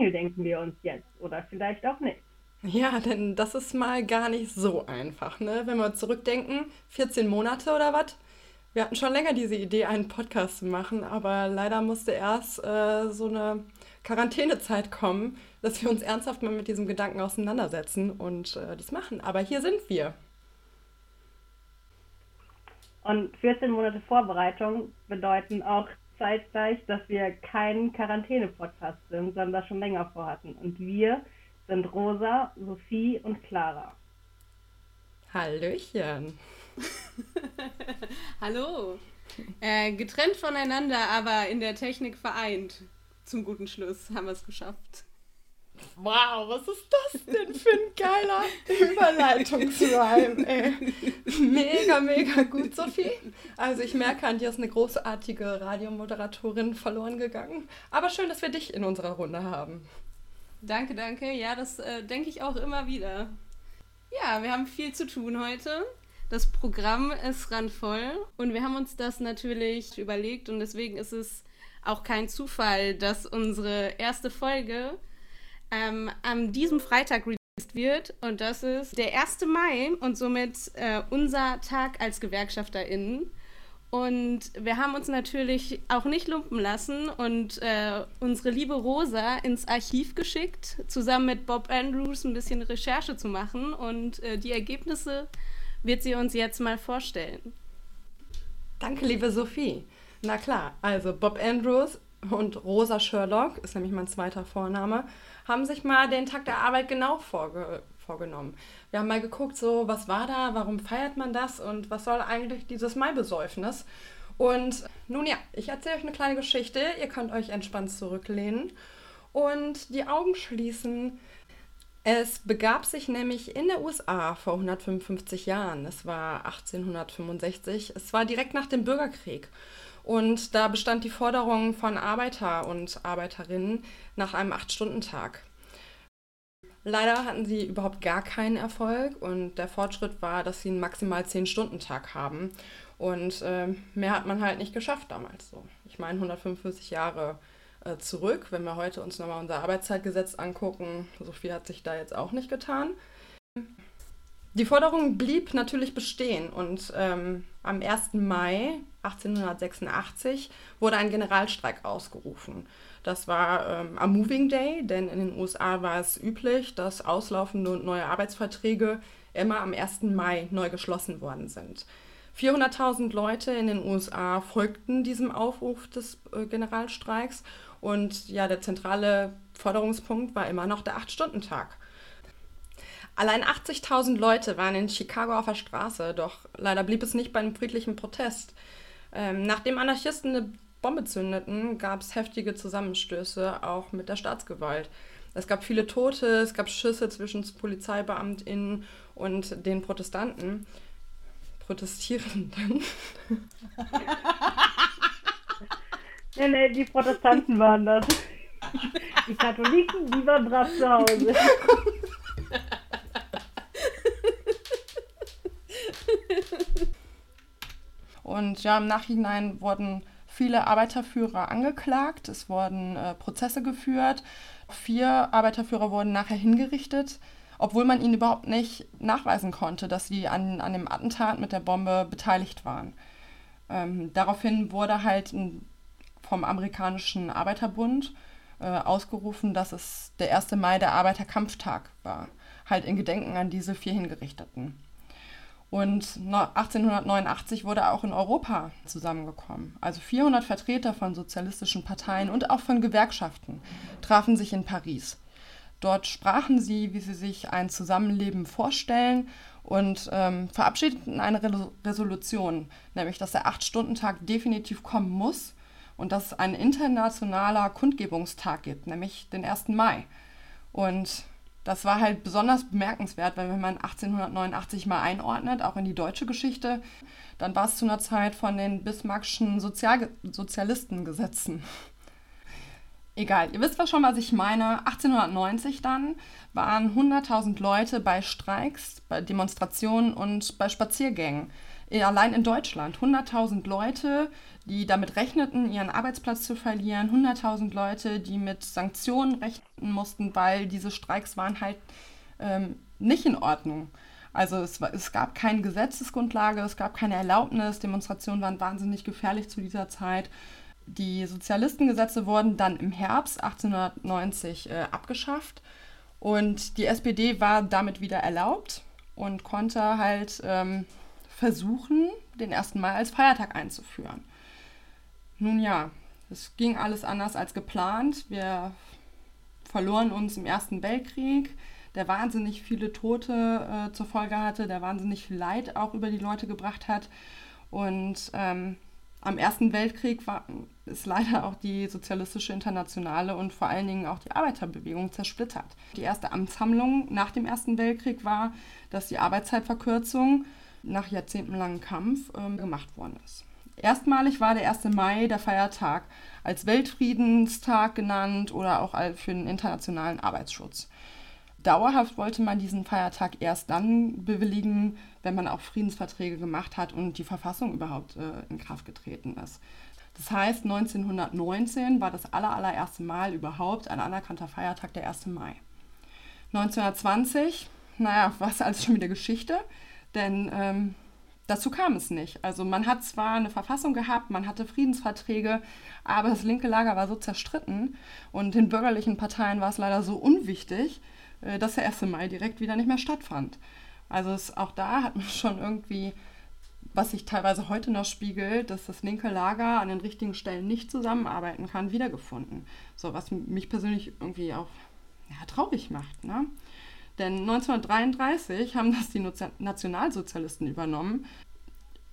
Jingle denken wir uns jetzt? Oder vielleicht auch nicht. Ja, denn das ist mal gar nicht so einfach, ne? Wenn wir zurückdenken, 14 Monate oder was? Wir hatten schon länger diese Idee, einen Podcast zu machen, aber leider musste erst äh, so eine Quarantänezeit kommen, dass wir uns ernsthaft mal mit diesem Gedanken auseinandersetzen und äh, das machen. Aber hier sind wir. Und 14 Monate Vorbereitung bedeuten auch zeitgleich, dass wir kein Quarantäne-Podcast sind, sondern das schon länger vorhatten. Und wir sind Rosa, Sophie und Clara. Hallöchen. Hallo. Äh, getrennt voneinander, aber in der Technik vereint. Zum guten Schluss haben wir es geschafft. Wow, was ist das denn für ein geiler Überleitungsrhyme, ey. Mega, mega gut, Sophie. Also ich merke, an dir ist eine großartige Radiomoderatorin verloren gegangen. Aber schön, dass wir dich in unserer Runde haben. Danke, danke. Ja, das äh, denke ich auch immer wieder. Ja, wir haben viel zu tun heute. Das Programm ist randvoll und wir haben uns das natürlich überlegt und deswegen ist es auch kein Zufall, dass unsere erste Folge ähm, an diesem Freitag released wird und das ist der 1. Mai und somit äh, unser Tag als GewerkschafterInnen. Und wir haben uns natürlich auch nicht lumpen lassen und äh, unsere liebe Rosa ins Archiv geschickt, zusammen mit Bob Andrews ein bisschen Recherche zu machen. Und äh, die Ergebnisse wird sie uns jetzt mal vorstellen. Danke, liebe Sophie. Na klar, also Bob Andrews und Rosa Sherlock, ist nämlich mein zweiter Vorname, haben sich mal den Tag der Arbeit genau vorge vorgenommen. Wir haben mal geguckt, so, was war da, warum feiert man das und was soll eigentlich dieses Maibesäufnis? Und nun ja, ich erzähle euch eine kleine Geschichte. Ihr könnt euch entspannt zurücklehnen und die Augen schließen es begab sich nämlich in der USA vor 155 Jahren. Es war 1865. Es war direkt nach dem Bürgerkrieg. Und da bestand die Forderung von Arbeiter und Arbeiterinnen nach einem Acht-Stunden-Tag. Leider hatten sie überhaupt gar keinen Erfolg und der Fortschritt war, dass sie einen maximal 10-Stunden-Tag haben. Und äh, mehr hat man halt nicht geschafft damals so. Ich meine, 145 Jahre äh, zurück. Wenn wir heute uns nochmal unser Arbeitszeitgesetz angucken, so viel hat sich da jetzt auch nicht getan. Die Forderung blieb natürlich bestehen und ähm, am 1. Mai 1886 wurde ein Generalstreik ausgerufen. Das war ähm, am Moving Day, denn in den USA war es üblich, dass auslaufende und neue Arbeitsverträge immer am 1. Mai neu geschlossen worden sind. 400.000 Leute in den USA folgten diesem Aufruf des äh, Generalstreiks und ja, der zentrale Forderungspunkt war immer noch der Acht-Stunden-Tag. Allein 80.000 Leute waren in Chicago auf der Straße, doch leider blieb es nicht bei einem friedlichen Protest. Ähm, nachdem Anarchisten eine Bombe zündeten, gab es heftige Zusammenstöße, auch mit der Staatsgewalt. Es gab viele Tote, es gab Schüsse zwischen PolizeibeamtInnen und den Protestanten. Protestierenden. nee, nee, die Protestanten waren das. Die Katholiken, die waren brav zu Hause. Und ja, im Nachhinein wurden viele Arbeiterführer angeklagt, es wurden äh, Prozesse geführt. Vier Arbeiterführer wurden nachher hingerichtet, obwohl man ihnen überhaupt nicht nachweisen konnte, dass sie an, an dem Attentat mit der Bombe beteiligt waren. Ähm, daraufhin wurde halt vom amerikanischen Arbeiterbund äh, ausgerufen, dass es der 1. Mai der Arbeiterkampftag war, halt in Gedenken an diese vier Hingerichteten. Und 1889 wurde auch in Europa zusammengekommen. Also 400 Vertreter von sozialistischen Parteien und auch von Gewerkschaften trafen sich in Paris. Dort sprachen sie, wie sie sich ein Zusammenleben vorstellen und ähm, verabschiedeten eine Re Resolution, nämlich dass der Acht-Stunden-Tag definitiv kommen muss und dass es ein internationaler Kundgebungstag gibt, nämlich den 1. Mai. Und das war halt besonders bemerkenswert, weil wenn man 1889 mal einordnet, auch in die deutsche Geschichte, dann war es zu einer Zeit von den Bismarckschen Sozial Sozialistengesetzen. Egal, ihr wisst was schon, was ich meine. 1890 dann waren 100.000 Leute bei Streiks, bei Demonstrationen und bei Spaziergängen. Allein in Deutschland 100.000 Leute, die damit rechneten, ihren Arbeitsplatz zu verlieren. 100.000 Leute, die mit Sanktionen rechnen mussten, weil diese Streiks waren halt ähm, nicht in Ordnung. Also es, es gab keine Gesetzesgrundlage, es gab keine Erlaubnis, Demonstrationen waren wahnsinnig gefährlich zu dieser Zeit. Die Sozialistengesetze wurden dann im Herbst 1890 äh, abgeschafft und die SPD war damit wieder erlaubt und konnte halt ähm, versuchen, den 1. Mai als Feiertag einzuführen. Nun ja, es ging alles anders als geplant. Wir verloren uns im Ersten Weltkrieg der wahnsinnig viele Tote äh, zur Folge hatte, der wahnsinnig viel Leid auch über die Leute gebracht hat. Und ähm, am Ersten Weltkrieg war, ist leider auch die sozialistische Internationale und vor allen Dingen auch die Arbeiterbewegung zersplittert. Die erste Amtshandlung nach dem Ersten Weltkrieg war, dass die Arbeitszeitverkürzung nach jahrzehntelangen Kampf ähm, gemacht worden ist. Erstmalig war der 1. Mai der Feiertag als Weltfriedenstag genannt oder auch für den internationalen Arbeitsschutz. Dauerhaft wollte man diesen Feiertag erst dann bewilligen, wenn man auch Friedensverträge gemacht hat und die Verfassung überhaupt äh, in Kraft getreten ist. Das heißt, 1919 war das allererste Mal überhaupt ein anerkannter Feiertag der 1. Mai. 1920, naja, war es alles schon wieder Geschichte, denn ähm, dazu kam es nicht. Also man hat zwar eine Verfassung gehabt, man hatte Friedensverträge, aber das linke Lager war so zerstritten und den bürgerlichen Parteien war es leider so unwichtig, äh, dass der 1. Mai direkt wieder nicht mehr stattfand. Also es, auch da hat man schon irgendwie, was sich teilweise heute noch spiegelt, dass das linke Lager an den richtigen Stellen nicht zusammenarbeiten kann, wiedergefunden. So, was mich persönlich irgendwie auch ja, traurig macht. Ne? Denn 1933 haben das die Nationalsozialisten übernommen.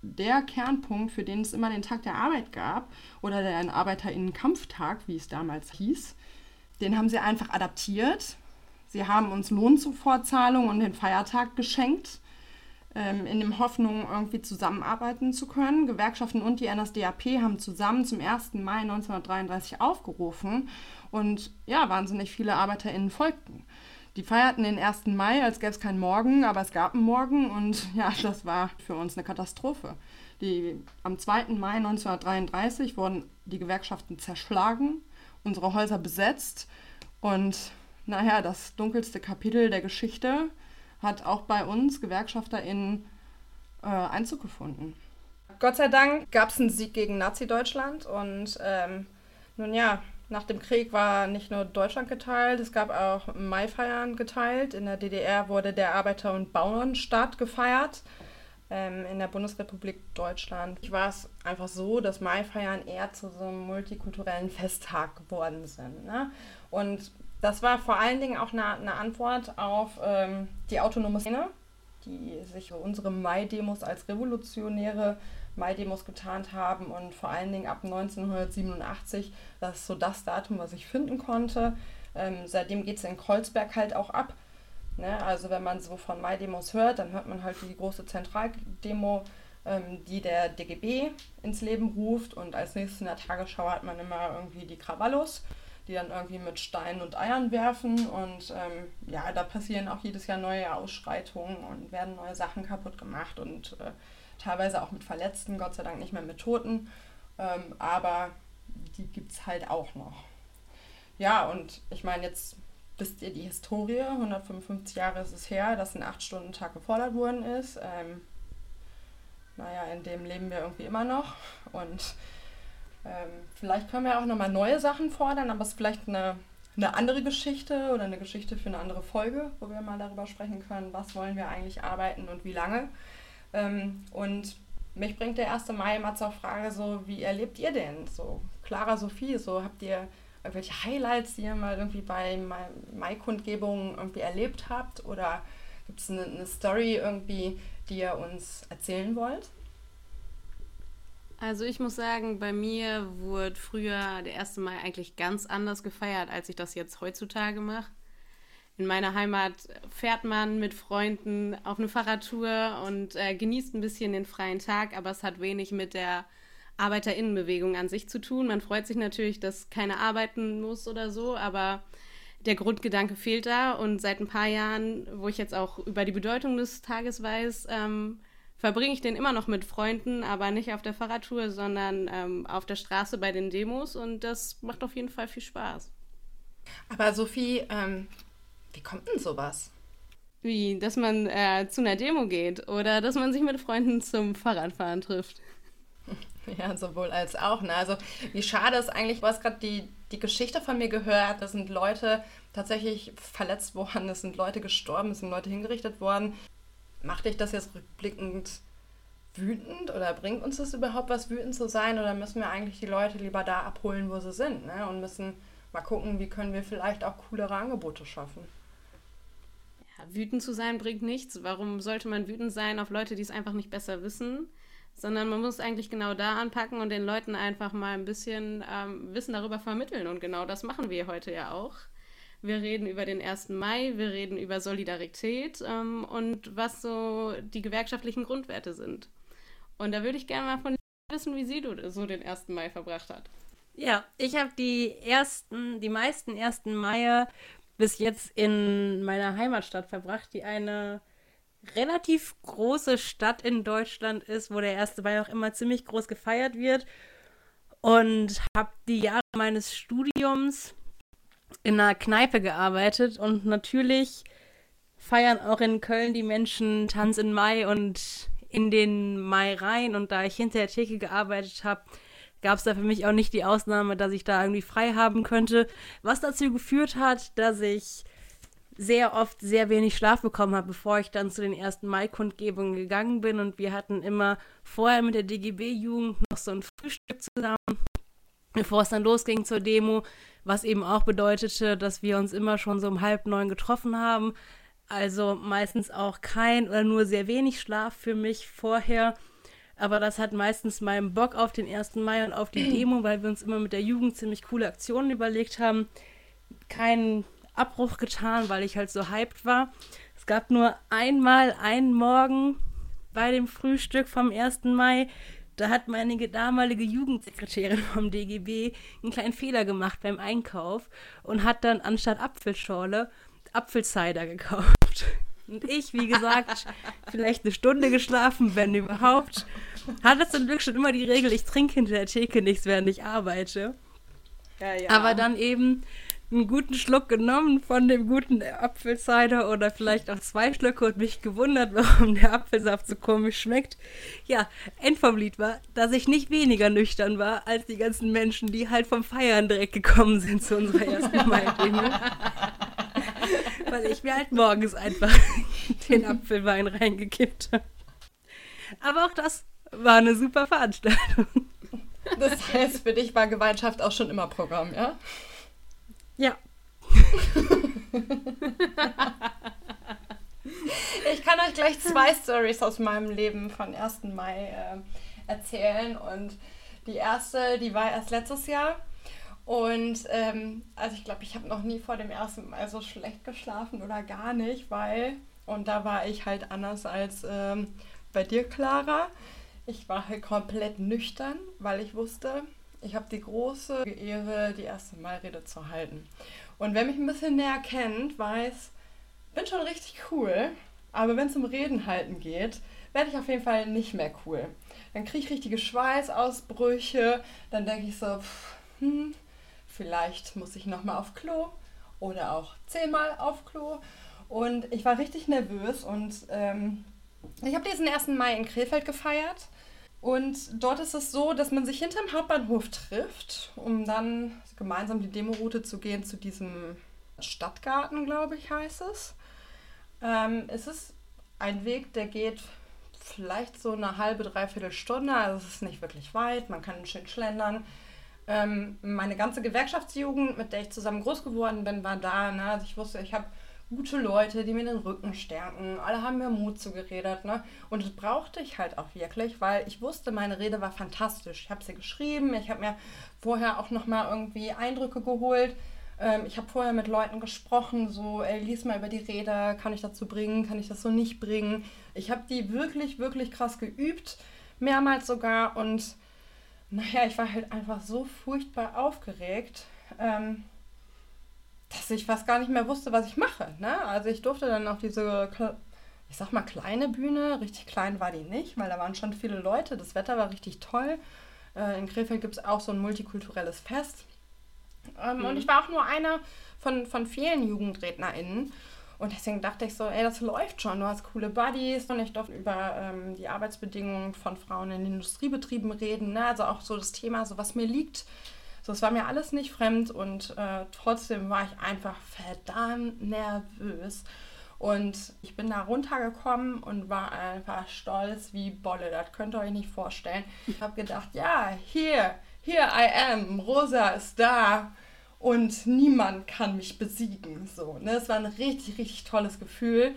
Der Kernpunkt, für den es immer den Tag der Arbeit gab, oder den Arbeiterinnenkampftag, wie es damals hieß, den haben sie einfach adaptiert Sie haben uns Lohnzuvorzahlung und den Feiertag geschenkt, ähm, in der Hoffnung, irgendwie zusammenarbeiten zu können. Gewerkschaften und die NSDAP haben zusammen zum 1. Mai 1933 aufgerufen und ja, wahnsinnig viele ArbeiterInnen folgten. Die feierten den 1. Mai, als gäbe es keinen Morgen, aber es gab einen Morgen und ja, das war für uns eine Katastrophe. Die, am 2. Mai 1933 wurden die Gewerkschaften zerschlagen, unsere Häuser besetzt und naja, das dunkelste Kapitel der Geschichte hat auch bei uns GewerkschafterInnen äh, Einzug gefunden. Gott sei Dank gab es einen Sieg gegen Nazi-Deutschland und ähm, nun ja, nach dem Krieg war nicht nur Deutschland geteilt, es gab auch Maifeiern geteilt. In der DDR wurde der Arbeiter- und Bauernstaat gefeiert. Ähm, in der Bundesrepublik Deutschland war es einfach so, dass Maifeiern eher zu so einem multikulturellen Festtag geworden sind. Ne? Und das war vor allen Dingen auch eine, eine Antwort auf ähm, die autonome Szene, die sich unsere Mai-Demos als revolutionäre Mai-Demos getarnt haben und vor allen Dingen ab 1987, das ist so das Datum, was ich finden konnte. Ähm, seitdem geht es in Kreuzberg halt auch ab. Ne? Also wenn man so von Mai-Demos hört, dann hört man halt die große Zentraldemo, ähm, die der DGB ins Leben ruft und als nächstes in der Tagesschau hat man immer irgendwie die Krawallos die dann irgendwie mit Steinen und Eiern werfen. Und ähm, ja, da passieren auch jedes Jahr neue Ausschreitungen und werden neue Sachen kaputt gemacht und äh, teilweise auch mit Verletzten, Gott sei Dank nicht mehr mit Toten. Ähm, aber die gibt es halt auch noch. Ja, und ich meine, jetzt wisst ihr die Historie. 155 Jahre ist es her, dass ein 8-Stunden-Tag gefordert worden ist. Ähm, naja, in dem leben wir irgendwie immer noch. Und ähm, vielleicht können wir auch nochmal neue Sachen fordern, aber es ist vielleicht eine, eine andere Geschichte oder eine Geschichte für eine andere Folge, wo wir mal darüber sprechen können, was wollen wir eigentlich arbeiten und wie lange. Ähm, und mich bringt der 1. Mai immer zur Frage, so, wie erlebt ihr denn? So, Clara Sophie, so habt ihr irgendwelche Highlights, die ihr mal irgendwie bei Mai-Kundgebungen irgendwie erlebt habt? Oder gibt es eine, eine Story irgendwie, die ihr uns erzählen wollt? Also ich muss sagen, bei mir wurde früher der 1. Mai eigentlich ganz anders gefeiert, als ich das jetzt heutzutage mache. In meiner Heimat fährt man mit Freunden auf eine Fahrradtour und äh, genießt ein bisschen den freien Tag, aber es hat wenig mit der Arbeiterinnenbewegung an sich zu tun. Man freut sich natürlich, dass keiner arbeiten muss oder so, aber der Grundgedanke fehlt da. Und seit ein paar Jahren, wo ich jetzt auch über die Bedeutung des Tages weiß, ähm, verbringe ich den immer noch mit Freunden, aber nicht auf der Fahrradtour, sondern ähm, auf der Straße bei den Demos. Und das macht auf jeden Fall viel Spaß. Aber Sophie, ähm, wie kommt denn sowas? Wie, dass man äh, zu einer Demo geht oder dass man sich mit Freunden zum Fahrradfahren trifft. Ja, sowohl als auch. Ne? Also wie schade ist eigentlich, du hast gerade die, die Geschichte von mir gehört, da sind Leute tatsächlich verletzt worden, es sind Leute gestorben, es sind Leute hingerichtet worden. Macht dich das jetzt rückblickend wütend oder bringt uns das überhaupt was, wütend zu sein? Oder müssen wir eigentlich die Leute lieber da abholen, wo sie sind? Ne? Und müssen mal gucken, wie können wir vielleicht auch coolere Angebote schaffen? Ja, wütend zu sein bringt nichts. Warum sollte man wütend sein auf Leute, die es einfach nicht besser wissen? Sondern man muss eigentlich genau da anpacken und den Leuten einfach mal ein bisschen ähm, Wissen darüber vermitteln. Und genau das machen wir heute ja auch. Wir reden über den 1. Mai, wir reden über Solidarität ähm, und was so die gewerkschaftlichen Grundwerte sind. Und da würde ich gerne mal von wissen, wie sie so den 1. Mai verbracht hat. Ja, ich habe die ersten, die meisten 1. Mai bis jetzt in meiner Heimatstadt verbracht, die eine relativ große Stadt in Deutschland ist, wo der 1. Mai auch immer ziemlich groß gefeiert wird. Und habe die Jahre meines Studiums in einer Kneipe gearbeitet und natürlich feiern auch in Köln die Menschen Tanz in Mai und in den Mai rein. Und da ich hinter der Theke gearbeitet habe, gab es da für mich auch nicht die Ausnahme, dass ich da irgendwie frei haben könnte. Was dazu geführt hat, dass ich sehr oft sehr wenig Schlaf bekommen habe, bevor ich dann zu den ersten Mai-Kundgebungen gegangen bin. Und wir hatten immer vorher mit der DGB-Jugend noch so ein Frühstück zusammen, bevor es dann losging zur Demo, was eben auch bedeutete, dass wir uns immer schon so um halb neun getroffen haben. Also meistens auch kein oder nur sehr wenig Schlaf für mich vorher. Aber das hat meistens meinen Bock auf den 1. Mai und auf die Demo, weil wir uns immer mit der Jugend ziemlich coole Aktionen überlegt haben. Keinen Abbruch getan, weil ich halt so hyped war. Es gab nur einmal einen Morgen bei dem Frühstück vom 1. Mai. Da hat meine damalige Jugendsekretärin vom DGB einen kleinen Fehler gemacht beim Einkauf und hat dann anstatt Apfelschorle Apfelcider gekauft. Und ich, wie gesagt, vielleicht eine Stunde geschlafen, wenn überhaupt. Hatte zum Glück schon immer die Regel, ich trinke hinter der Theke nichts, während ich arbeite. Ja, ja. Aber dann eben einen guten Schluck genommen von dem guten Apfelcider oder vielleicht auch zwei Schlücke und mich gewundert, warum der Apfelsaft so komisch schmeckt. Ja, End vom Lied war, dass ich nicht weniger nüchtern war als die ganzen Menschen, die halt vom Feiern direkt gekommen sind zu unserer ersten Mai-Demo. Weil ich mir halt morgens einfach den Apfelwein reingekippt habe. Aber auch das war eine super Veranstaltung. Das heißt, für dich war Gemeinschaft auch schon immer Programm, ja? Ja. ich kann euch gleich zwei Stories aus meinem Leben von 1. Mai äh, erzählen. Und die erste, die war erst letztes Jahr. Und ähm, also ich glaube, ich habe noch nie vor dem 1. Mai so schlecht geschlafen oder gar nicht, weil, und da war ich halt anders als ähm, bei dir, Clara. Ich war halt komplett nüchtern, weil ich wusste, ich habe die große Ehre, die erste Malrede zu halten. Und wer mich ein bisschen näher kennt, weiß, bin schon richtig cool, aber wenn es um Reden halten geht, werde ich auf jeden Fall nicht mehr cool. Dann kriege ich richtige Schweißausbrüche, dann denke ich so, pff, hm, vielleicht muss ich nochmal auf Klo oder auch zehnmal auf Klo. Und ich war richtig nervös und ähm, ich habe diesen 1. Mai in Krefeld gefeiert und dort ist es so, dass man sich hinterm Hauptbahnhof trifft, um dann gemeinsam die Demoroute zu gehen zu diesem Stadtgarten, glaube ich, heißt es. Ähm, es ist ein Weg, der geht vielleicht so eine halbe, dreiviertel Stunde, also es ist nicht wirklich weit, man kann schön schlendern. Ähm, meine ganze Gewerkschaftsjugend, mit der ich zusammen groß geworden bin, war da. Ne? Also ich wusste, ich habe gute Leute, die mir den Rücken stärken. Alle haben mir Mut zugeredet. Ne? Und das brauchte ich halt auch wirklich, weil ich wusste, meine Rede war fantastisch. Ich habe sie geschrieben, ich habe mir vorher auch nochmal irgendwie Eindrücke geholt. Ähm, ich habe vorher mit Leuten gesprochen, so, ey, lies mal über die Rede, kann ich dazu bringen, kann ich das so nicht bringen. Ich habe die wirklich, wirklich krass geübt, mehrmals sogar und naja, ich war halt einfach so furchtbar aufgeregt, ähm, dass ich fast gar nicht mehr wusste, was ich mache. Ne? Also ich durfte dann auf diese, ich sag mal, kleine Bühne. Richtig klein war die nicht, weil da waren schon viele Leute. Das Wetter war richtig toll. Äh, in Krefeld gibt es auch so ein multikulturelles Fest. Ähm, mhm. Und ich war auch nur einer von, von vielen JugendrednerInnen. Und deswegen dachte ich so, ey, das läuft schon. Du hast coole Buddies und ich durfte über ähm, die Arbeitsbedingungen von Frauen in Industriebetrieben reden. Ne? Also auch so das Thema, so was mir liegt. So, es war mir alles nicht fremd und äh, trotzdem war ich einfach verdammt nervös. Und ich bin da runtergekommen und war einfach stolz wie Bolle. Das könnt ihr euch nicht vorstellen. Ich habe gedacht, ja, hier, hier I am. Rosa ist da und niemand kann mich besiegen. So, ne? Es war ein richtig, richtig tolles Gefühl.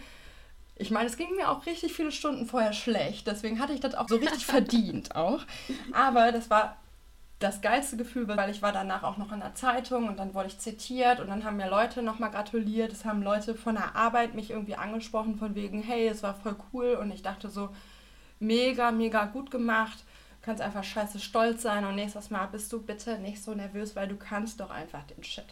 Ich meine, es ging mir auch richtig viele Stunden vorher schlecht, deswegen hatte ich das auch so richtig verdient auch. Aber das war das geilste Gefühl, weil ich war danach auch noch in der Zeitung und dann wurde ich zitiert und dann haben mir Leute nochmal gratuliert. Es haben Leute von der Arbeit mich irgendwie angesprochen von wegen, hey, es war voll cool und ich dachte so, mega, mega gut gemacht kannst einfach scheiße stolz sein und nächstes Mal bist du bitte nicht so nervös, weil du kannst doch einfach den Shit.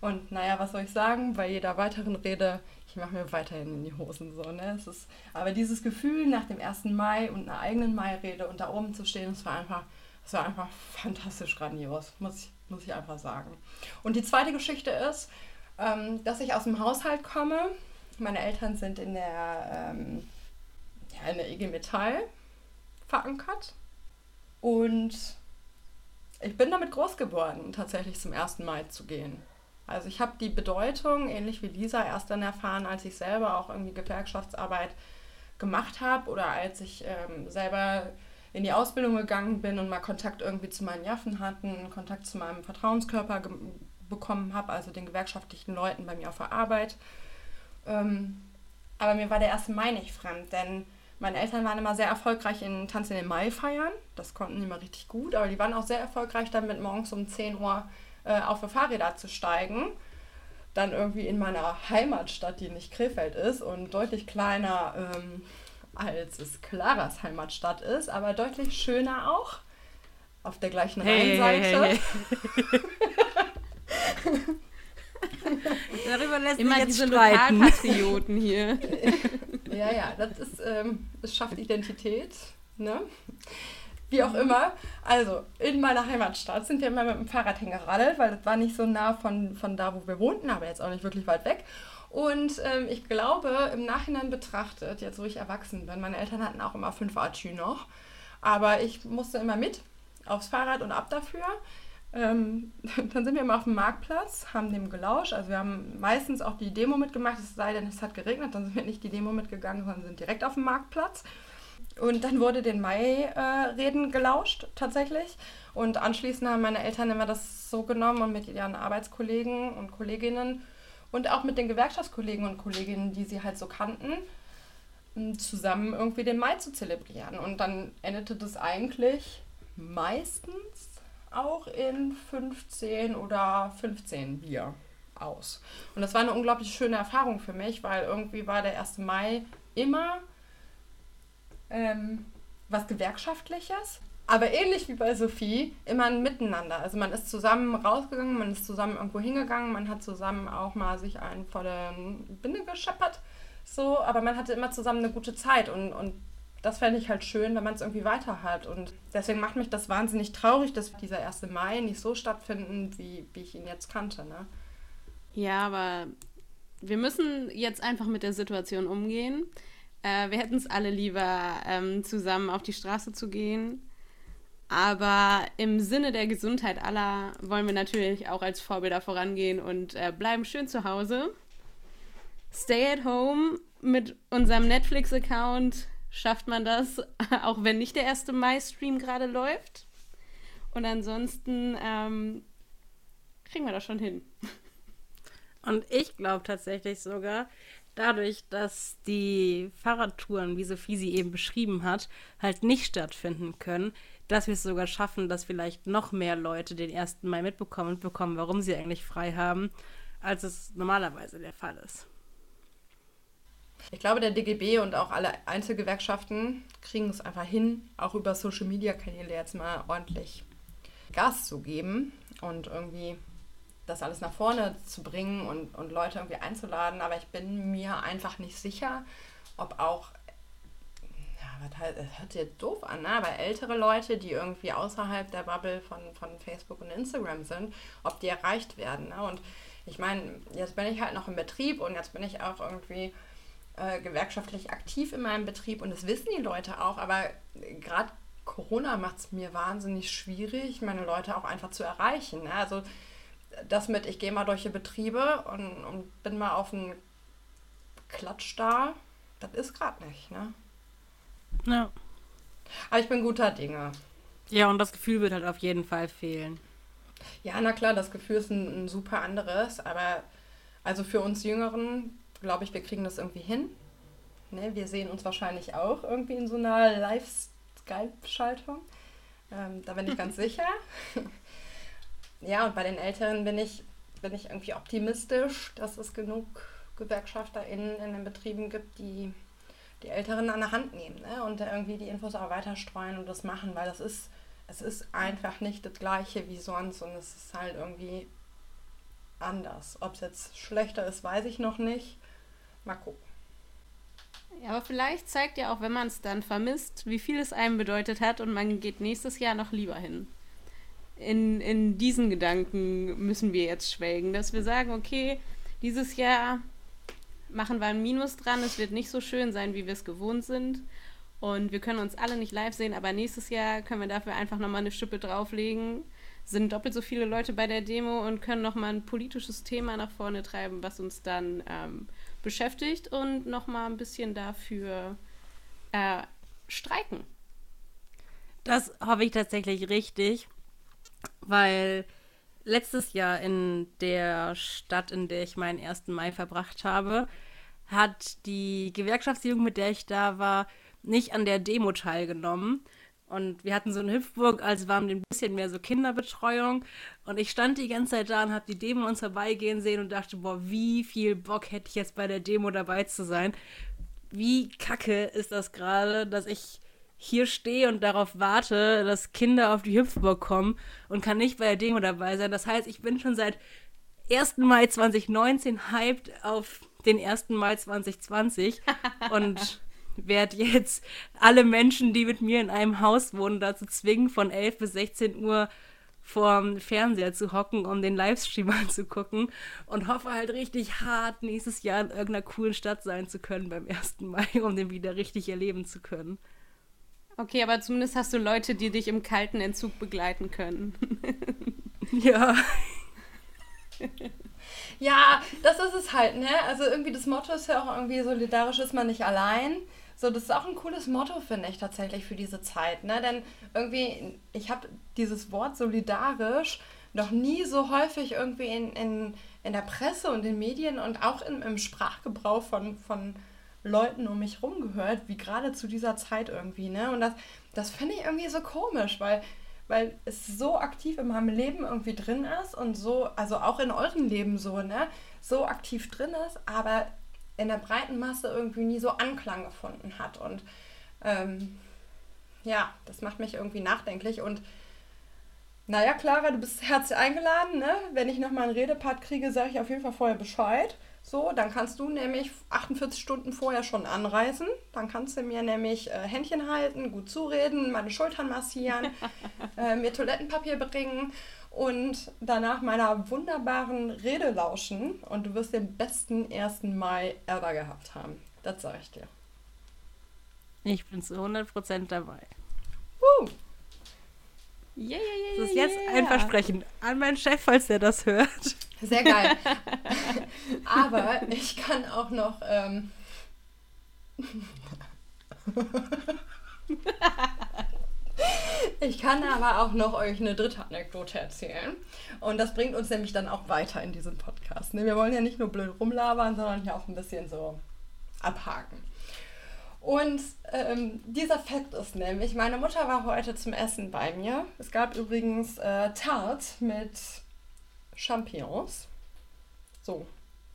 Und naja, was soll ich sagen? Bei jeder weiteren Rede, ich mache mir weiterhin in die Hosen so, ne? Es ist, aber dieses Gefühl nach dem 1. Mai und einer eigenen Mai-Rede und da oben zu stehen, das war einfach, das war einfach fantastisch grandios, muss ich, muss ich einfach sagen. Und die zweite Geschichte ist, ähm, dass ich aus dem Haushalt komme. Meine Eltern sind in der, ähm, ja, in der IG Metall verankert. Und ich bin damit groß geworden, tatsächlich zum 1. Mai zu gehen. Also ich habe die Bedeutung, ähnlich wie Lisa, erst dann erfahren, als ich selber auch irgendwie Gewerkschaftsarbeit gemacht habe oder als ich ähm, selber in die Ausbildung gegangen bin und mal Kontakt irgendwie zu meinen Jaffen hatten, Kontakt zu meinem Vertrauenskörper bekommen habe, also den gewerkschaftlichen Leuten bei mir auf der Arbeit. Ähm, aber mir war der 1. Mai nicht fremd, denn meine Eltern waren immer sehr erfolgreich in Tanz in den Mai feiern. Das konnten die immer richtig gut, aber die waren auch sehr erfolgreich damit, morgens um 10 Uhr äh, auf Fahrräder zu steigen. Dann irgendwie in meiner Heimatstadt, die nicht Krefeld ist und deutlich kleiner ähm, als es Claras Heimatstadt ist, aber deutlich schöner auch. Auf der gleichen hey, Rheinseite. Hey, hey, Darüber lässt Immer sich jetzt diese. Lokalpatrioten hier. ja, ja, das ist, ähm, es schafft Identität, ne? Wie auch immer. Also, in meiner Heimatstadt sind wir immer mit dem Fahrrad hingeradelt, weil das war nicht so nah von, von da, wo wir wohnten, aber jetzt auch nicht wirklich weit weg. Und ähm, ich glaube, im Nachhinein betrachtet, jetzt wo ich erwachsen bin, meine Eltern hatten auch immer fünf Atschü noch, aber ich musste immer mit aufs Fahrrad und ab dafür. Ähm, dann sind wir immer auf dem Marktplatz, haben dem gelauscht. Also wir haben meistens auch die Demo mitgemacht, es sei denn, es hat geregnet, dann sind wir nicht die Demo mitgegangen, sondern sind direkt auf dem Marktplatz. Und dann wurde den Mai-Reden äh, gelauscht tatsächlich. Und anschließend haben meine Eltern immer das so genommen und mit ihren Arbeitskollegen und Kolleginnen und auch mit den Gewerkschaftskollegen und Kolleginnen, die sie halt so kannten, zusammen irgendwie den Mai zu zelebrieren. Und dann endete das eigentlich meistens auch in 15 oder 15 Bier aus. Und das war eine unglaublich schöne Erfahrung für mich, weil irgendwie war der 1. Mai immer ähm, was Gewerkschaftliches, aber ähnlich wie bei Sophie, immer ein Miteinander. Also man ist zusammen rausgegangen, man ist zusammen irgendwo hingegangen, man hat zusammen auch mal sich einen vor den Binde gescheppert, so, aber man hatte immer zusammen eine gute Zeit und, und das fände ich halt schön, wenn man es irgendwie weiter hat. Und deswegen macht mich das wahnsinnig traurig, dass dieser 1. Mai nicht so stattfinden, wie, wie ich ihn jetzt kannte. Ne? Ja, aber wir müssen jetzt einfach mit der Situation umgehen. Äh, wir hätten es alle lieber, ähm, zusammen auf die Straße zu gehen. Aber im Sinne der Gesundheit aller wollen wir natürlich auch als Vorbilder vorangehen und äh, bleiben schön zu Hause. Stay at home mit unserem Netflix-Account schafft man das, auch wenn nicht der 1. Mai-Stream gerade läuft. Und ansonsten ähm, kriegen wir das schon hin. Und ich glaube tatsächlich sogar, dadurch, dass die Fahrradtouren, wie Sophie sie eben beschrieben hat, halt nicht stattfinden können, dass wir es sogar schaffen, dass vielleicht noch mehr Leute den 1. Mai mitbekommen und bekommen, warum sie eigentlich frei haben, als es normalerweise der Fall ist. Ich glaube, der DGB und auch alle Einzelgewerkschaften kriegen es einfach hin, auch über Social Media Kanäle jetzt mal ordentlich Gas zu geben und irgendwie das alles nach vorne zu bringen und, und Leute irgendwie einzuladen. Aber ich bin mir einfach nicht sicher, ob auch, ja, das hört sich jetzt doof an, ne? aber ältere Leute, die irgendwie außerhalb der Bubble von, von Facebook und Instagram sind, ob die erreicht werden. Ne? Und ich meine, jetzt bin ich halt noch im Betrieb und jetzt bin ich auch irgendwie äh, gewerkschaftlich aktiv in meinem Betrieb und das wissen die Leute auch, aber gerade Corona macht es mir wahnsinnig schwierig, meine Leute auch einfach zu erreichen. Ne? Also das mit, ich gehe mal durch die Betriebe und, und bin mal auf einen Klatsch da, das ist gerade nicht, ne? Ja. Aber ich bin guter Dinge. Ja, und das Gefühl wird halt auf jeden Fall fehlen. Ja, na klar, das Gefühl ist ein, ein super anderes, aber also für uns Jüngeren, glaube ich, wir kriegen das irgendwie hin. Ne, wir sehen uns wahrscheinlich auch irgendwie in so einer Live-Skype-Schaltung. Ähm, da bin ich ganz sicher. Ja, und bei den Älteren bin ich, bin ich irgendwie optimistisch, dass es genug GewerkschafterInnen in den Betrieben gibt, die die Älteren an der Hand nehmen ne? und irgendwie die Infos auch weiter streuen und das machen, weil das ist, es ist einfach nicht das gleiche wie sonst und es ist halt irgendwie anders. Ob es jetzt schlechter ist, weiß ich noch nicht. Mal gucken. Ja, aber vielleicht zeigt ja auch, wenn man es dann vermisst, wie viel es einem bedeutet hat und man geht nächstes Jahr noch lieber hin. In, in diesen Gedanken müssen wir jetzt schwelgen, dass wir sagen, okay, dieses Jahr machen wir ein Minus dran, es wird nicht so schön sein, wie wir es gewohnt sind. Und wir können uns alle nicht live sehen, aber nächstes Jahr können wir dafür einfach nochmal eine Schippe drauflegen. Sind doppelt so viele Leute bei der Demo und können nochmal ein politisches Thema nach vorne treiben, was uns dann ähm, beschäftigt und nochmal ein bisschen dafür äh, streiken. Das hoffe ich tatsächlich richtig, weil letztes Jahr in der Stadt, in der ich meinen 1. Mai verbracht habe, hat die Gewerkschaftsjugend, mit der ich da war, nicht an der Demo teilgenommen. Und wir hatten so eine Hüpfburg, also waren ein bisschen mehr so Kinderbetreuung. Und ich stand die ganze Zeit da und habe die Demo uns vorbeigehen sehen und dachte, boah, wie viel Bock hätte ich jetzt bei der Demo dabei zu sein. Wie kacke ist das gerade, dass ich hier stehe und darauf warte, dass Kinder auf die Hüpfburg kommen und kann nicht bei der Demo dabei sein. Das heißt, ich bin schon seit 1. Mai 2019 hyped auf den 1. Mai 2020 und werde jetzt alle Menschen, die mit mir in einem Haus wohnen, dazu zwingen, von 11 bis 16 Uhr vorm Fernseher zu hocken, um den Livestream anzugucken und hoffe halt richtig hart, nächstes Jahr in irgendeiner coolen Stadt sein zu können beim 1. Mai, um den wieder richtig erleben zu können. Okay, aber zumindest hast du Leute, die dich im kalten Entzug begleiten können. ja. ja, das ist es halt, ne? Also irgendwie das Motto ist ja auch irgendwie solidarisch ist man nicht allein. So, das ist auch ein cooles Motto, finde ich tatsächlich für diese Zeit, ne? Denn irgendwie, ich habe dieses Wort solidarisch noch nie so häufig irgendwie in, in, in der Presse und in Medien und auch in, im Sprachgebrauch von, von Leuten um mich herum gehört, wie gerade zu dieser Zeit irgendwie, ne? Und das, das finde ich irgendwie so komisch, weil, weil es so aktiv in meinem Leben irgendwie drin ist und so, also auch in eurem Leben so, ne? So aktiv drin ist, aber in der breiten Masse irgendwie nie so Anklang gefunden hat. Und ähm, ja, das macht mich irgendwie nachdenklich und naja, Clara, du bist herzlich eingeladen. Ne? Wenn ich nochmal einen Redepart kriege, sage ich auf jeden Fall vorher Bescheid. So, dann kannst du nämlich 48 Stunden vorher schon anreisen. Dann kannst du mir nämlich äh, Händchen halten, gut zureden, meine Schultern massieren, äh, mir Toilettenpapier bringen und danach meiner wunderbaren Rede lauschen. Und du wirst den besten 1. Mai ever gehabt haben. Das sage ich dir. Ich bin zu 100% dabei. Uh. Yeah, yeah, yeah, das ist jetzt yeah. ein Versprechen an meinen Chef, falls der das hört. Sehr geil. Aber ich kann auch noch. Ähm ich kann aber auch noch euch eine dritte Anekdote erzählen. Und das bringt uns nämlich dann auch weiter in diesem Podcast. Ne? Wir wollen ja nicht nur blöd rumlabern, sondern hier auch ein bisschen so abhaken. Und ähm, dieser Fakt ist nämlich, meine Mutter war heute zum Essen bei mir. Es gab übrigens äh, Tart mit Champignons. So,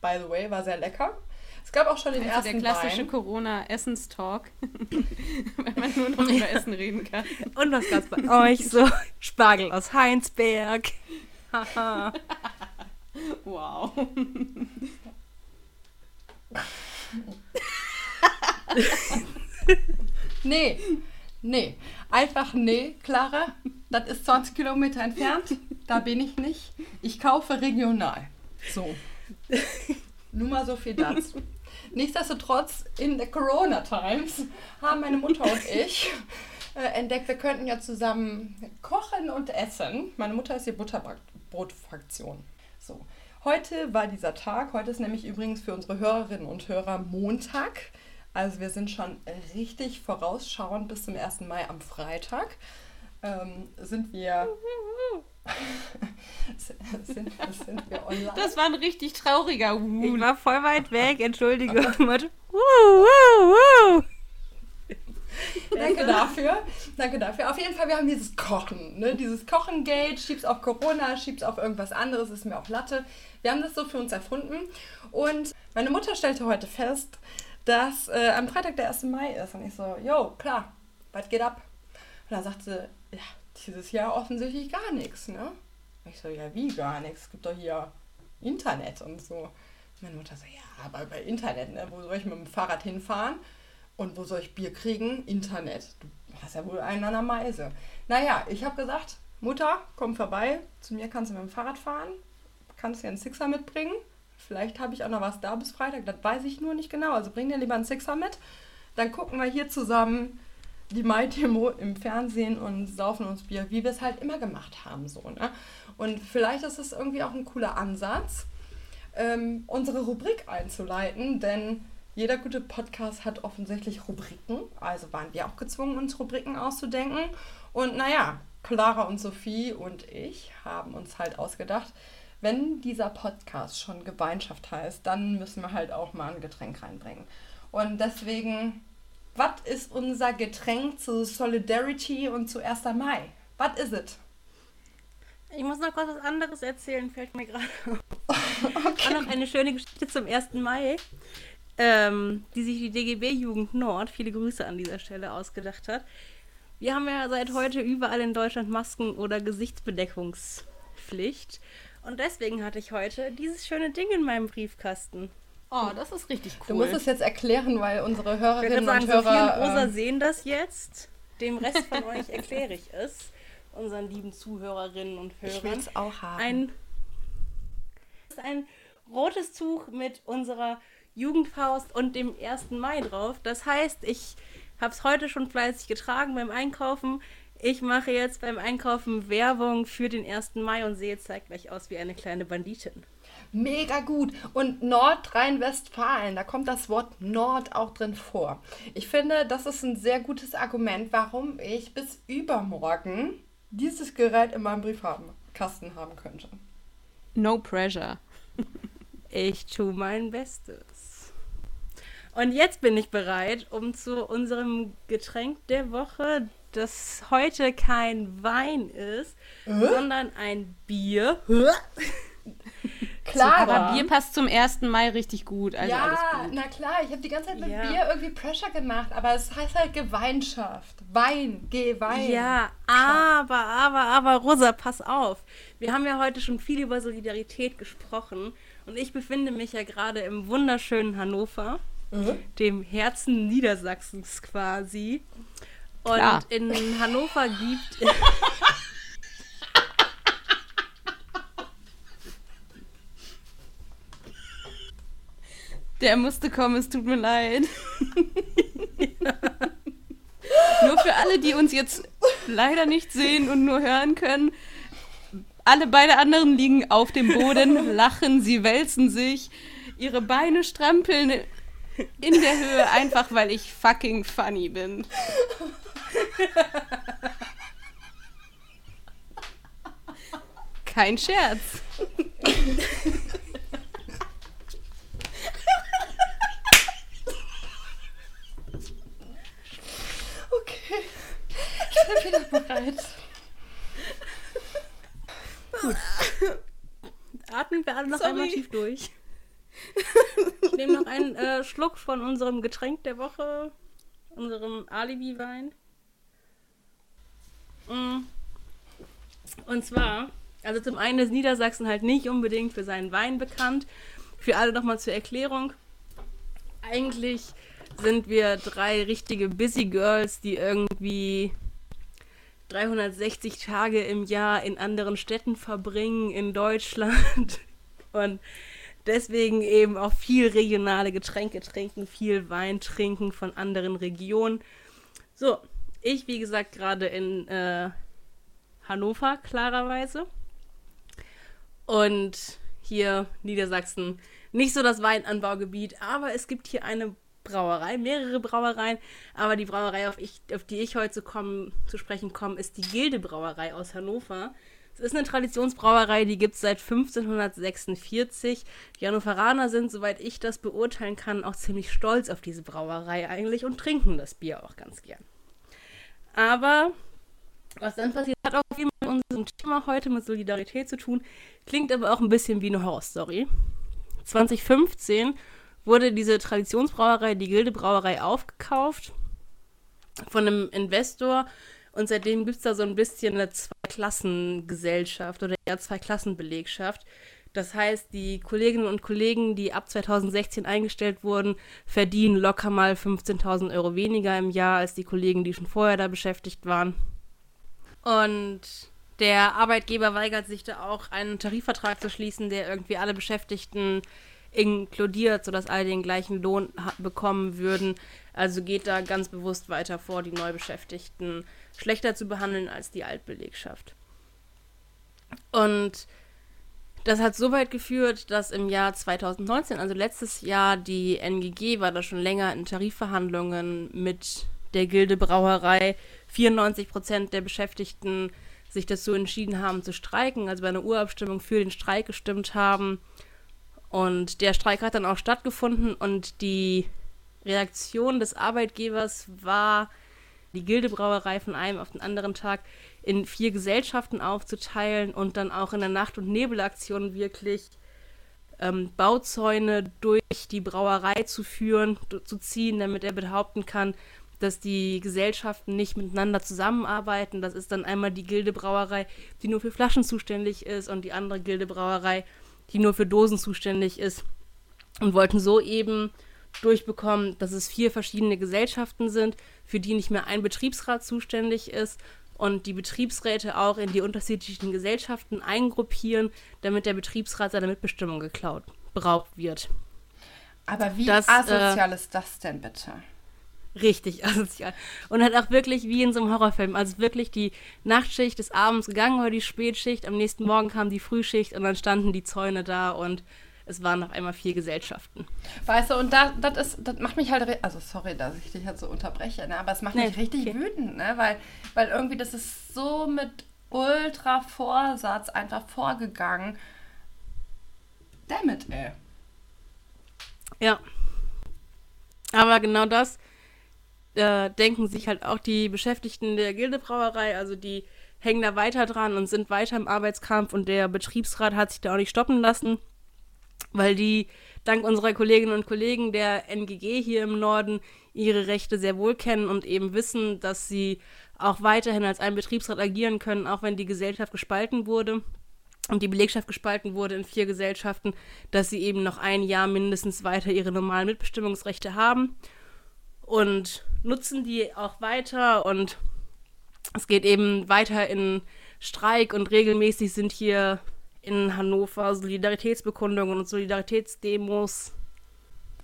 by the way, war sehr lecker. Es gab auch schon den Also ersten der klassische. Corona-Essenstalk, wenn man nur noch über Essen reden kann. Und was gab's bei euch so? Spargel aus Heinsberg. Haha. Wow. Nee, nee. Einfach nee, Clara. Das ist 20 Kilometer entfernt. Da bin ich nicht. Ich kaufe regional. So. Nur mal so viel dazu. Nichtsdestotrotz, in der Corona Times haben meine Mutter und ich äh, entdeckt, wir könnten ja zusammen kochen und essen. Meine Mutter ist die Butterbrotfraktion. So. Heute war dieser Tag. Heute ist nämlich übrigens für unsere Hörerinnen und Hörer Montag. Also wir sind schon richtig vorausschauend bis zum 1. Mai am Freitag. Ähm, sind wir sind, sind wir online? Das war ein richtig trauriger Ich Wut. war voll weit weg, entschuldige. Wuh, wuh, wuh. Danke dafür. Danke dafür. Auf jeden Fall, wir haben dieses Kochen. Ne? Dieses Kochen-Gate, schieb's auf Corona, schieb's auf irgendwas anderes, ist mir auch Latte. Wir haben das so für uns erfunden. Und meine Mutter stellte heute fest, dass äh, am Freitag der 1. Mai ist. Und ich so, jo, klar, was geht ab? Und dann sagte sie, ja, dieses Jahr offensichtlich gar nichts, ne? Und ich so, ja, wie gar nichts? Es gibt doch hier Internet und so. Meine Mutter so, ja, aber bei Internet, ne? Wo soll ich mit dem Fahrrad hinfahren? Und wo soll ich Bier kriegen? Internet. Du hast ja wohl einen an der Meise. Naja, ich habe gesagt, Mutter, komm vorbei. Zu mir kannst du mit dem Fahrrad fahren. Kannst dir einen Sixer mitbringen. Vielleicht habe ich auch noch was da bis Freitag. Das weiß ich nur nicht genau. Also bring dir lieber einen Sixer mit. Dann gucken wir hier zusammen die Mai-Demo im Fernsehen und saufen uns Bier, wie wir es halt immer gemacht haben. So, ne? Und vielleicht ist es irgendwie auch ein cooler Ansatz, ähm, unsere Rubrik einzuleiten, denn jeder gute Podcast hat offensichtlich Rubriken, also waren wir auch gezwungen, uns Rubriken auszudenken. Und naja, Clara und Sophie und ich haben uns halt ausgedacht, wenn dieser Podcast schon Gemeinschaft heißt, dann müssen wir halt auch mal ein Getränk reinbringen. Und deswegen, was ist unser Getränk zu Solidarity und zu 1. Mai? Was ist es? Ich muss noch kurz was anderes erzählen, fällt mir gerade auf. Auch noch eine schöne Geschichte zum 1. Mai, ähm, die sich die DGB-Jugend Nord, viele Grüße an dieser Stelle, ausgedacht hat. Wir haben ja seit heute überall in Deutschland Masken- oder Gesichtsbedeckungspflicht. Und deswegen hatte ich heute dieses schöne Ding in meinem Briefkasten. Oh, das ist richtig Du cool. musst es jetzt erklären, weil unsere Hörerinnen sagen, und Sophie und Hörer... Rosa ähm, sehen das jetzt. Dem Rest von euch erkläre ich es. Unseren lieben Zuhörerinnen und ich Hörern. will's auch haben. ein, ist ein rotes Tuch mit unserer Jugendfaust und dem 1. Mai drauf. Das heißt, ich habe es heute schon fleißig getragen beim Einkaufen. Ich mache jetzt beim Einkaufen Werbung für den 1. Mai und sehe zeitgleich aus wie eine kleine Banditin. Mega gut. Und Nordrhein-Westfalen, da kommt das Wort Nord auch drin vor. Ich finde, das ist ein sehr gutes Argument, warum ich bis übermorgen dieses Gerät in meinem Briefkasten haben könnte. No pressure. Ich tue mein Bestes. Und jetzt bin ich bereit, um zu unserem Getränk der Woche, das heute kein Wein ist, sondern ein Bier. Klar, Aber Bier passt zum 1. Mai richtig gut. Also alles ja, gut. na klar, ich habe die ganze Zeit mit Ja. Bier irgendwie Pressure gemacht, aber es heißt halt Gemeinschaft. Wein, geh Wein. Ja, aber, aber, aber, Rosa, pass auf. Wir haben ja heute schon viel über Solidarität gesprochen und ich befinde mich ja gerade im wunderschönen Hannover, Mhm. dem Herzen Niedersachsens quasi. Und Klar. in Hannover gibt Der musste kommen, es tut mir leid. nur für alle, die uns jetzt leider nicht sehen und nur hören können. Alle beide anderen liegen auf dem Boden, lachen, sie wälzen sich, ihre Beine strampeln in der Höhe, einfach weil ich fucking funny bin. Kein Scherz. Okay. Ich bin wieder bereit. Atmen wir alle noch Sorry. einmal tief durch. nehme noch einen äh, Schluck von unserem Getränk der Woche, unserem Alibi-Wein. Mm. Und zwar, also zum einen ist Niedersachsen halt nicht unbedingt für seinen Wein bekannt. Für alle nochmal zur Erklärung. Eigentlich sind wir drei richtige Busy Girls, die irgendwie 360 Tage im Jahr in anderen Städten verbringen in Deutschland und deswegen eben auch viel regionale Getränke trinken, viel Wein trinken von anderen Regionen. So, ich wie gesagt gerade in äh, Hannover klarerweise und hier Niedersachsen nicht so das Weinanbaugebiet, aber es gibt hier eine Brauerei, mehrere Brauereien, aber die Brauerei, auf, ich, auf die ich heute zu, zu sprechen komme, ist die Gilde Brauerei aus Hannover. Es ist eine Traditionsbrauerei, die gibt es seit 1546. Die Hannoveraner sind, soweit ich das beurteilen kann, auch ziemlich stolz auf diese Brauerei eigentlich und trinken das Bier auch ganz gern. Aber was dann passiert, hat auch viel mit unserem Thema heute mit Solidarität zu tun, klingt aber auch ein bisschen wie eine Horrorstory. 2015 wurde diese Traditionsbrauerei, die Gilde Brauerei, aufgekauft von einem Investor und seitdem gibt es da so ein bisschen eine Zweiklassengesellschaft oder eher Zweiklassenbelegschaft. Das heißt, die Kolleginnen und Kollegen, die ab 2016 eingestellt wurden, verdienen locker mal 15.000 Euro weniger im Jahr als die Kollegen, die schon vorher da beschäftigt waren. Und der Arbeitgeber weigert sich da auch, einen Tarifvertrag zu schließen, der irgendwie alle Beschäftigten inkludiert, sodass alle den gleichen Lohn bekommen würden. Also geht da ganz bewusst weiter vor, die Neubeschäftigten schlechter zu behandeln als die Altbelegschaft. Und das hat so weit geführt, dass im Jahr 2019, also letztes Jahr, die NGG war da schon länger in Tarifverhandlungen mit der Gilde Brauerei. 94 Prozent der Beschäftigten sich dazu entschieden haben zu streiken, also bei einer Urabstimmung für den Streik gestimmt haben. Und der Streik hat dann auch stattgefunden und die Reaktion des Arbeitgebers war, die Gildebrauerei von einem auf den anderen Tag in vier Gesellschaften aufzuteilen und dann auch in der Nacht- und Nebelaktion wirklich ähm, Bauzäune durch die Brauerei zu führen, zu ziehen, damit er behaupten kann, dass die Gesellschaften nicht miteinander zusammenarbeiten. Das ist dann einmal die Gildebrauerei, die nur für Flaschen zuständig ist und die andere Gildebrauerei, die nur für Dosen zuständig ist. Und wollten so eben durchbekommen, dass es vier verschiedene Gesellschaften sind, für die nicht mehr ein Betriebsrat zuständig ist und die Betriebsräte auch in die unterschiedlichen Gesellschaften eingruppieren, damit der Betriebsrat seine Mitbestimmung geklaut braucht wird. Aber wie das, asozial äh, ist das denn bitte? Richtig asozial. Und halt auch wirklich wie in so einem Horrorfilm. Also wirklich die Nachtschicht des Abends gegangen oder die Spätschicht, am nächsten Morgen kam die Frühschicht und dann standen die Zäune da und es waren noch einmal vier Gesellschaften. Weißt du, und da, das ist, das macht mich halt, also sorry, dass ich dich jetzt so unterbreche, ne, aber es macht nee, mich richtig okay. wütend, ne, weil, weil irgendwie das ist so mit Ultra-Vorsatz einfach vorgegangen. Damit, ey. Ja. Aber genau das äh, denken sich halt auch die Beschäftigten der Gildebrauerei, also die hängen da weiter dran und sind weiter im Arbeitskampf und der Betriebsrat hat sich da auch nicht stoppen lassen weil die dank unserer Kolleginnen und Kollegen der NGG hier im Norden ihre Rechte sehr wohl kennen und eben wissen, dass sie auch weiterhin als ein Betriebsrat agieren können, auch wenn die Gesellschaft gespalten wurde und die Belegschaft gespalten wurde in vier Gesellschaften, dass sie eben noch ein Jahr mindestens weiter ihre normalen Mitbestimmungsrechte haben und nutzen die auch weiter und es geht eben weiter in Streik und regelmäßig sind hier in Hannover Solidaritätsbekundungen und Solidaritätsdemos.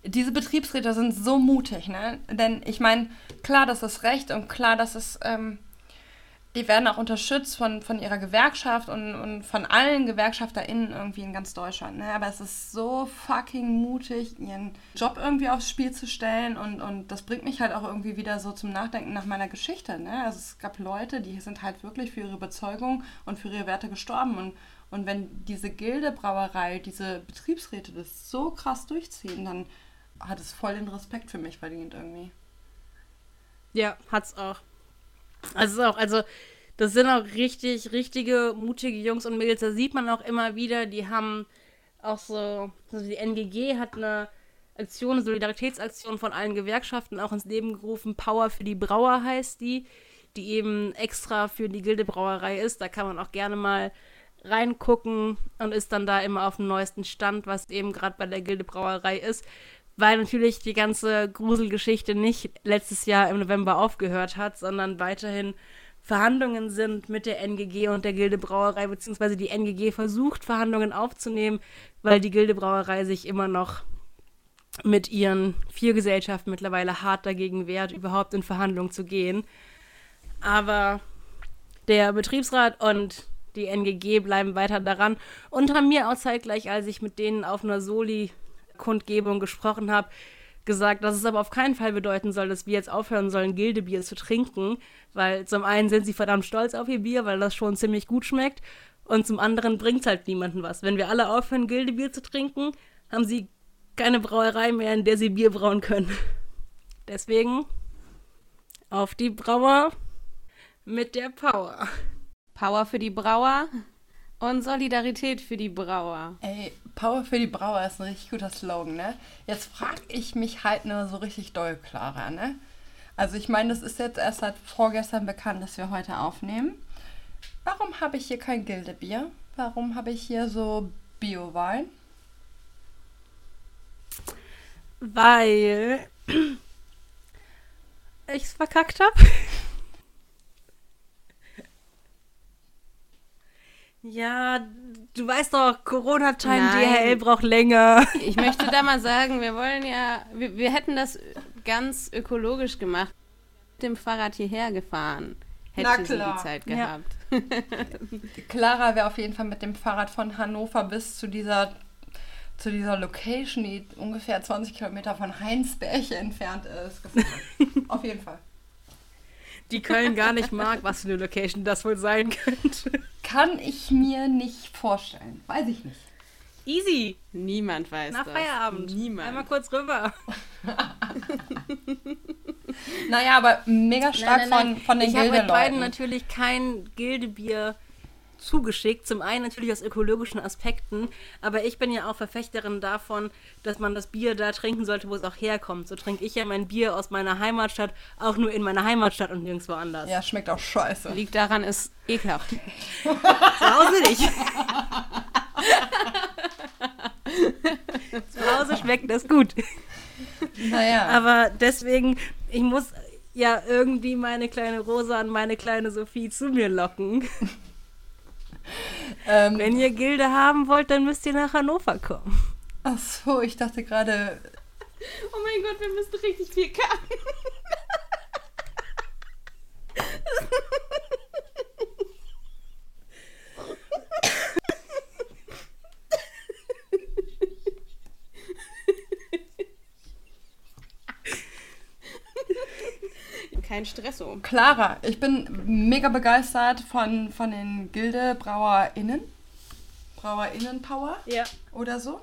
Diese Betriebsräte sind so mutig, ne? Denn ich meine, klar, das ist Recht und klar, das ist, ähm, die werden auch unterstützt von, von ihrer Gewerkschaft und, und von allen GewerkschafterInnen irgendwie in ganz Deutschland. Ne? Aber es ist so fucking mutig, ihren Job irgendwie aufs Spiel zu stellen und, und das bringt mich halt auch irgendwie wieder so zum Nachdenken nach meiner Geschichte. Ne? Also es gab Leute, die sind halt wirklich für ihre Überzeugung und für ihre Werte gestorben und und wenn diese Gildebrauerei, diese Betriebsräte das so krass durchziehen, dann hat es voll den Respekt für mich verdient irgendwie. Ja, hat's auch. Also auch, also das sind auch richtig, richtige, mutige Jungs und Mädels. Da sieht man auch immer wieder, die haben auch so, also die NGG hat eine Aktion, Solidaritätsaktion von allen Gewerkschaften auch ins Leben gerufen. Power für die Brauer heißt die, die eben extra für die Gildebrauerei ist. Da kann man auch gerne mal reingucken und ist dann da immer auf dem neuesten Stand, was eben gerade bei der Gildebrauerei ist. Weil natürlich die ganze Gruselgeschichte nicht letztes Jahr im November aufgehört hat, sondern weiterhin Verhandlungen sind mit der NGG und der Gildebrauerei, beziehungsweise die NGG versucht, Verhandlungen aufzunehmen, weil die Gildebrauerei sich immer noch mit ihren vier Gesellschaften mittlerweile hart dagegen wehrt, überhaupt in Verhandlungen zu gehen. Aber der Betriebsrat und die NGG bleiben weiter daran und haben mir auch zeitgleich, als ich mit denen auf einer Soli-Kundgebung gesprochen habe, gesagt, dass es aber auf keinen Fall bedeuten soll, dass wir jetzt aufhören sollen, Gildebier zu trinken, weil zum einen sind sie verdammt stolz auf ihr Bier, weil das schon ziemlich gut schmeckt und zum anderen bringt es halt niemandem was. Wenn wir alle aufhören, Gildebier zu trinken, haben sie keine Brauerei mehr, in der sie Bier brauen können. Deswegen auf die Brauer mit der Power. Power für die Brauer und Solidarität für die Brauer. Ey, Power für die Brauer ist ein richtig guter Slogan, ne? Jetzt frage ich mich halt nur so richtig doll, Clara, ne? Also ich meine, das ist jetzt erst seit vorgestern bekannt, dass wir heute aufnehmen. Warum habe ich hier kein Gildebier? Warum habe ich hier so Bio-Wein? Weil ich es verkackt habe. Ja, du weißt doch, Corona-Time, DHL braucht länger. Ich möchte da mal sagen, wir wollen ja, wir, wir hätten das ganz ökologisch gemacht. Mit dem Fahrrad hierher gefahren. Hätte sie die Zeit gehabt. Ja. Clara wäre auf jeden Fall mit dem Fahrrad von Hannover bis zu dieser zu dieser Location, die ungefähr 20 Kilometer von Heinsberg entfernt ist, gefahren. auf jeden Fall. Die Köln gar nicht mag, was für eine Location das wohl sein könnte. Kann ich mir nicht vorstellen. Weiß ich nicht. Easy. Niemand weiß Nach das. Feierabend. Niemand. Einmal kurz rüber. naja, aber mega stark nein, nein, nein. Von, von den Ich habe mit beiden natürlich kein Gildebier zugeschickt. Zum einen natürlich aus ökologischen Aspekten, aber ich bin ja auch Verfechterin davon, dass man das Bier da trinken sollte, wo es auch herkommt. So trinke ich ja mein Bier aus meiner Heimatstadt auch nur in meiner Heimatstadt und nirgendwo anders. Ja, schmeckt auch scheiße. Liegt daran, ist ekelhaft. Zu Hause nicht. Zu Hause schmeckt das gut. Naja. Aber deswegen, ich muss ja irgendwie meine kleine Rosa und meine kleine Sophie zu mir locken. Ähm, Wenn ihr Gilde haben wollt, dann müsst ihr nach Hannover kommen. ach so, ich dachte gerade, Oh mein Gott, wir müssen richtig viel karten. Kein Stresso. Clara, ich bin mega begeistert von, von den Gilde-BrauerInnen. BrauerInnen-Power Ja. oder so.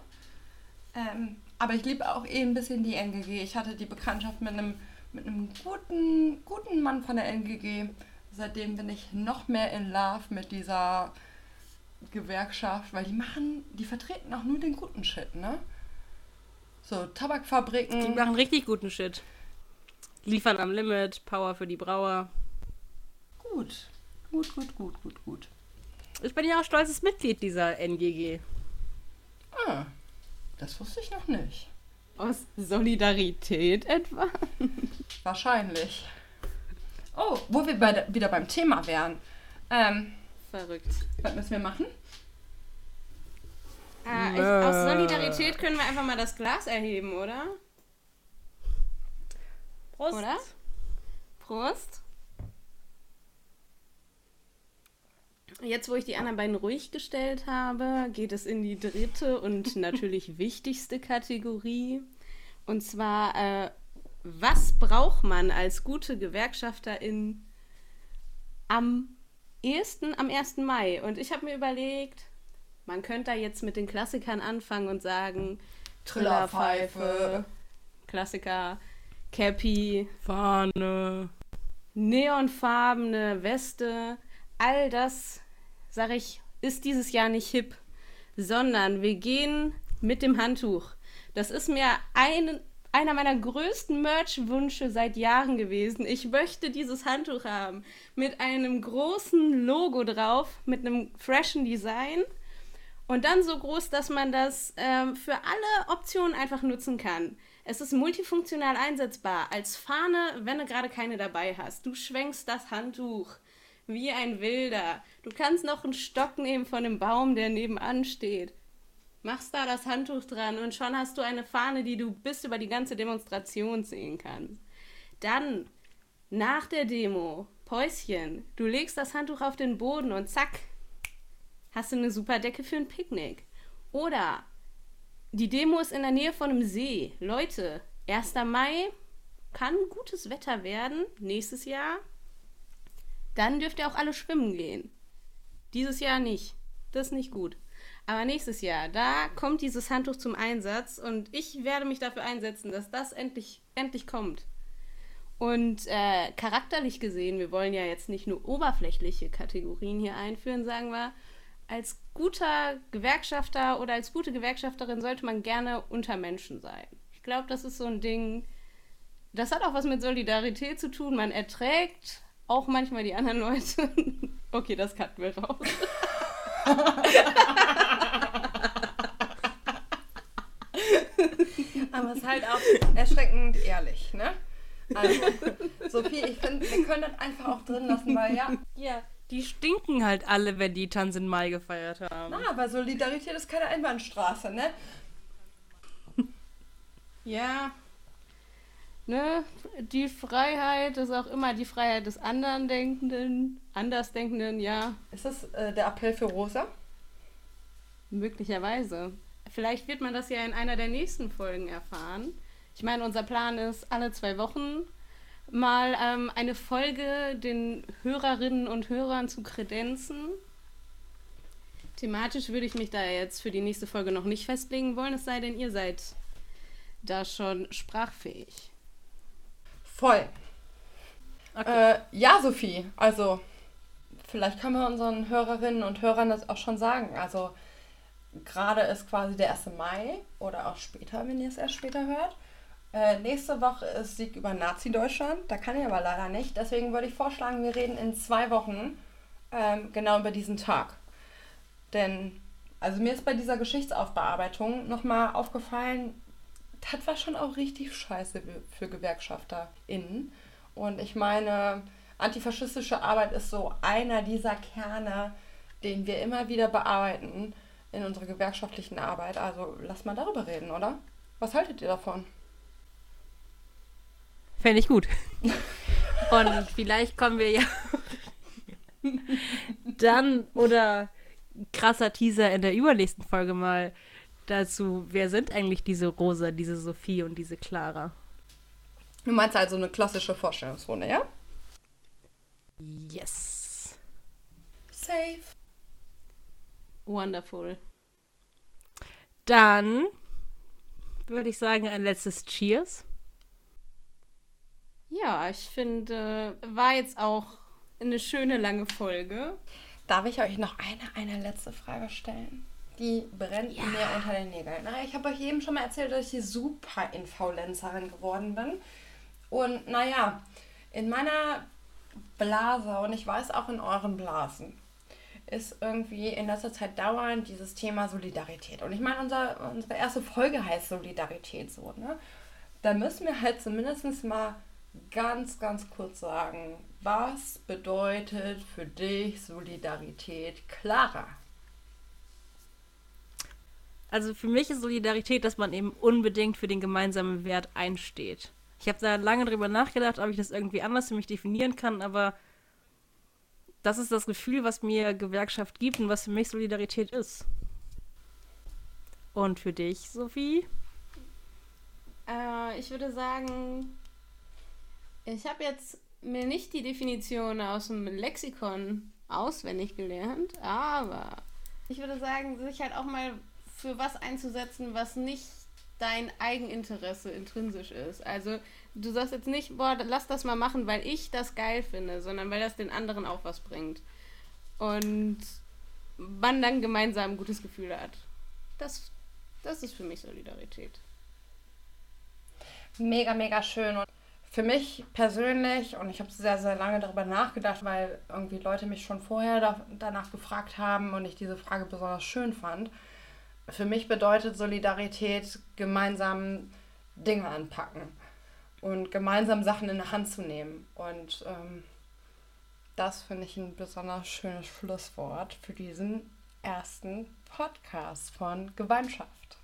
Ähm, aber ich liebe auch eh ein bisschen die NGG. Ich hatte die Bekanntschaft mit einem, mit einem guten, guten Mann von der NGG. Seitdem bin ich noch mehr in Love mit dieser Gewerkschaft, weil die machen, die vertreten auch nur den guten Shit, ne? So, Tabakfabriken. Die machen richtig guten Shit. Liefern am Limit, Power für die Brauer. gut. Gut, gut, gut, gut, gut. Ich bin ja auch stolzes Mitglied dieser NGG. Ah, das wusste ich noch nicht. Aus Solidarität etwa? Wahrscheinlich. Oh, wo wir bei, der- wieder beim Thema wären. Ähm, Verrückt. was müssen wir machen? Ah, ich, aus Solidarität können wir einfach mal das Glas erheben, oder? Prost. Oder? Prost. Jetzt, wo ich die anderen beiden ruhig gestellt habe, geht es in die dritte und natürlich wichtigste Kategorie. Und zwar, äh, was braucht man als gute Gewerkschafterin am ehesten am 1. Mai? Und ich habe mir überlegt, man könnte da jetzt mit den Klassikern anfangen und sagen, Trillerpfeife, Klassiker, Cappy, Fahne. neonfarbene Weste, all das, sag ich, ist dieses Jahr nicht hip, sondern wir gehen mit dem Handtuch. Das ist mir ein, einer meiner größten Merch-Wünsche seit Jahren gewesen. Ich möchte dieses Handtuch haben mit einem großen Logo drauf, mit einem freshen Design und dann so groß, dass man das ähm, für alle Optionen einfach nutzen kann. Es ist multifunktional einsetzbar. Als Fahne, wenn du gerade keine dabei hast. Du schwenkst das Handtuch wie ein Wilder. Du kannst noch einen Stock nehmen von dem Baum, der nebenan steht. Machst da das Handtuch dran und schon hast du eine Fahne, die du bis über die ganze Demonstration sehen kannst. Dann, nach der Demo, Päuschen, du legst das Handtuch auf den Boden und zack, hast du eine super Decke für ein Picknick. Oder die Demo ist in der Nähe von einem See. Leute, 1. Mai kann gutes Wetter werden, nächstes Jahr. Dann dürft ihr auch alle schwimmen gehen. Dieses Jahr nicht. Das ist nicht gut. Aber nächstes Jahr, da kommt dieses Handtuch zum Einsatz und ich werde mich dafür einsetzen, dass das endlich, endlich kommt. Und äh, charakterlich gesehen, wir wollen ja jetzt nicht nur oberflächliche Kategorien hier einführen, sagen wir, als guter Gewerkschafter oder als gute Gewerkschafterin sollte man gerne unter Menschen sein. Ich glaube, das ist so ein Ding, das hat auch was mit Solidarität zu tun. Man erträgt auch manchmal die anderen Leute. okay, das cutten wir raus. Aber es ist halt auch erschreckend ehrlich, ne? Also, Sophie, ich finde, wir können das einfach auch drin lassen, weil ja. Ja, die stinken halt alle, wenn die Tanz in Mai gefeiert haben. Na, aber Solidarität ist keine Einbahnstraße, ne? Ja. Ne? Die Freiheit ist auch immer die Freiheit des anderen Denkenden, Andersdenkenden, ja. Ist das äh, der Appell für Rosa? Möglicherweise. Vielleicht wird man das ja in einer der nächsten Folgen erfahren. Ich meine, unser Plan ist, alle zwei Wochen mal ähm, eine Folge den Hörerinnen und Hörern zu kredenzen. Thematisch würde ich mich da jetzt für die nächste Folge noch nicht festlegen wollen, es sei denn, ihr seid da schon sprachfähig. Voll. Okay. Äh, ja, Sophie, also vielleicht können wir unseren Hörerinnen und Hörern das auch schon sagen. Also gerade ist quasi der 1. Mai oder auch später, wenn ihr es erst später hört. Äh, nächste Woche ist Sieg über Nazi-Deutschland. Da kann ich aber leider nicht. Deswegen würde ich vorschlagen, wir reden in zwei Wochen ähm, genau über diesen Tag. Denn, also mir ist bei dieser Geschichtsaufbearbeitung nochmal aufgefallen, das war schon auch richtig scheiße für GewerkschafterInnen. Und ich meine, antifaschistische Arbeit ist so einer dieser Kerne, den wir immer wieder bearbeiten in unserer gewerkschaftlichen Arbeit. Also lass mal darüber reden, oder? Was haltet ihr davon? Fände ich gut. Und vielleicht kommen wir ja dann oder krasser Teaser in der übernächsten Folge mal dazu, wer sind eigentlich diese Rosa, diese Sophie und diese Clara? Du meinst also eine klassische Vorstellungsrunde, ja? Yes. Safe. Wonderful. Dann würde ich sagen, ein letztes Cheers. Ja, ich finde, war jetzt auch eine schöne lange Folge. Darf ich euch noch eine, eine letzte Frage stellen? Die brennt ja. mir unter den Nägeln. Ich habe euch eben schon mal erzählt, dass ich hier super Influencerin geworden bin. Und naja, in meiner Blase und ich weiß auch in euren Blasen ist irgendwie in letzter Zeit dauernd dieses Thema Solidarität. Und ich meine, unser, unsere erste Folge heißt Solidarität so, ne? Da müssen wir halt zumindest mal ganz, ganz kurz sagen, was bedeutet für dich Solidarität Clara? Also für mich ist Solidarität, dass man eben unbedingt für den gemeinsamen Wert einsteht. Ich habe da lange drüber nachgedacht, ob ich das irgendwie anders für mich definieren kann, aber das ist das Gefühl, was mir Gewerkschaft gibt und was für mich Solidarität ist. Und für dich, Sophie? Äh, ich würde sagen, ich habe jetzt mir nicht die Definition aus dem Lexikon auswendig gelernt, aber ich würde sagen, sich halt auch mal für was einzusetzen, was nicht dein Eigeninteresse intrinsisch ist. Also du sagst jetzt nicht, boah, lass das mal machen, weil ich das geil finde, sondern weil das den anderen auch was bringt. Und man dann gemeinsam ein gutes Gefühl hat. Das, das ist für mich Solidarität. Mega, mega schön. Und für mich persönlich, und ich habe sehr, sehr lange darüber nachgedacht, weil irgendwie Leute mich schon vorher da, danach gefragt haben und ich diese Frage besonders schön fand. Für mich bedeutet Solidarität gemeinsam Dinge anpacken und gemeinsam Sachen in die Hand zu nehmen. Und ähm, das finde ich ein besonders schönes Schlusswort für diesen ersten Podcast von Gemeinschaft.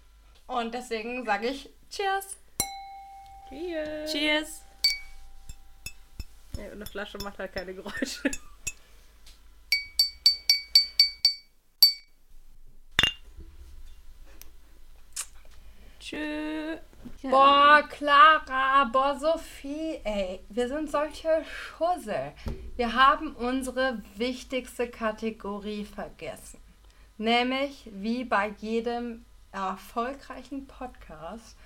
Und deswegen sage ich Cheers! Cheers! Cheers! Ja, eine Flasche macht halt keine Geräusche. Tschö. Ja. Boah, Clara, boah, Sophie, ey, wir sind solche Schussel. Wir haben unsere wichtigste Kategorie vergessen. Nämlich, wie bei jedem erfolgreichen Podcast,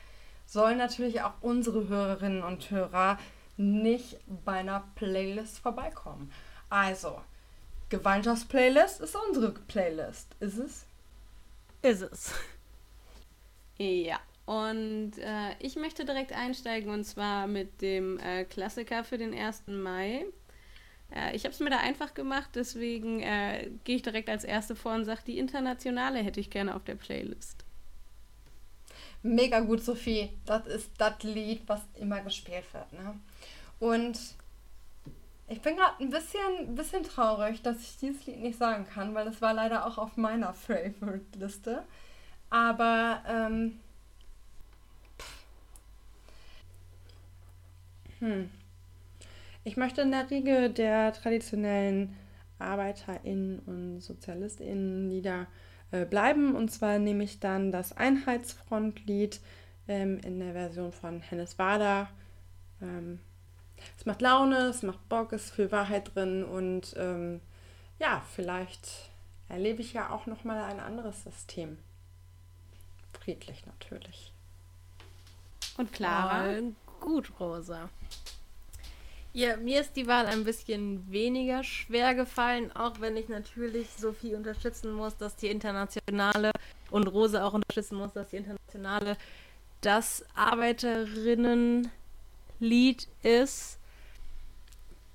sollen natürlich auch unsere Hörerinnen und Hörer nicht bei einer Playlist vorbeikommen. Also, Gemeinschaftsplaylist ist unsere Playlist, ist es? Ist es. Ja, und äh, ich möchte direkt einsteigen und zwar mit dem äh, Klassiker für den 1. Mai. Äh, ich habe es mir da einfach gemacht, deswegen äh, gehe ich direkt als Erste vor und sage, die internationale hätte ich gerne auf der Playlist. Mega gut, Sophie. Das ist das Lied, was immer gespielt wird. Ne? Und ich bin gerade ein bisschen, bisschen traurig, dass ich dieses Lied nicht sagen kann, weil es war leider auch auf meiner Favorite-Liste. Aber ähm, hm. ich möchte in der Riege der traditionellen ArbeiterInnen und SozialistInnen Lieder äh, bleiben. Und zwar nehme ich dann das Einheitsfrontlied ähm, in der Version von Hennes Wader. Ähm, es macht Laune, es macht Bock, es ist viel Wahrheit drin und ähm, ja, vielleicht erlebe ich ja auch noch mal ein anderes System. Friedlich natürlich. Und Clara? Voll gut, Rosa. Ja, mir ist die Wahl ein bisschen weniger schwer gefallen, auch wenn ich natürlich Sophie unterstützen muss, dass die internationale und Rosa auch unterstützen muss, dass die internationale das Arbeiterinnenlied ist.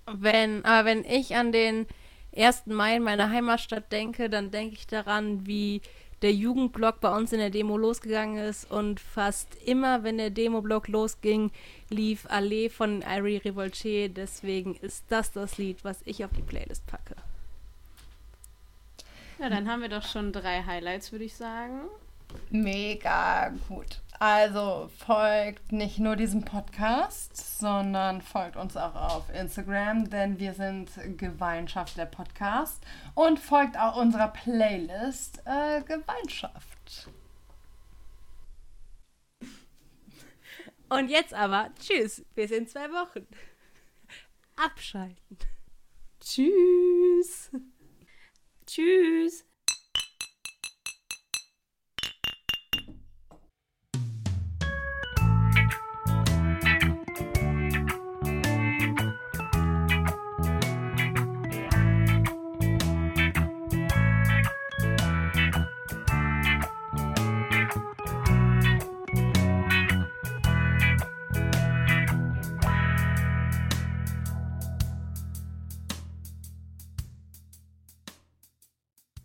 Wenn, aber wenn ich an den 1. Mai in meiner Heimatstadt denke, dann denke ich daran, wie der Jugendblock bei uns in der Demo losgegangen ist und fast immer, wenn der Demoblock losging, lief Allee von Irie Revoltier. Deswegen ist das das Lied, was ich auf die Playlist packe. Ja, dann haben wir doch schon drei Highlights, würde ich sagen. Mega gut. Also folgt nicht nur diesem Podcast, sondern folgt uns auch auf Instagram, denn wir sind Gemeinschaft der Podcast und folgt auch unserer Playlist äh, Gemeinschaft. Und jetzt aber, tschüss, bis in zwei Wochen. Abschalten. Tschüss. Tschüss.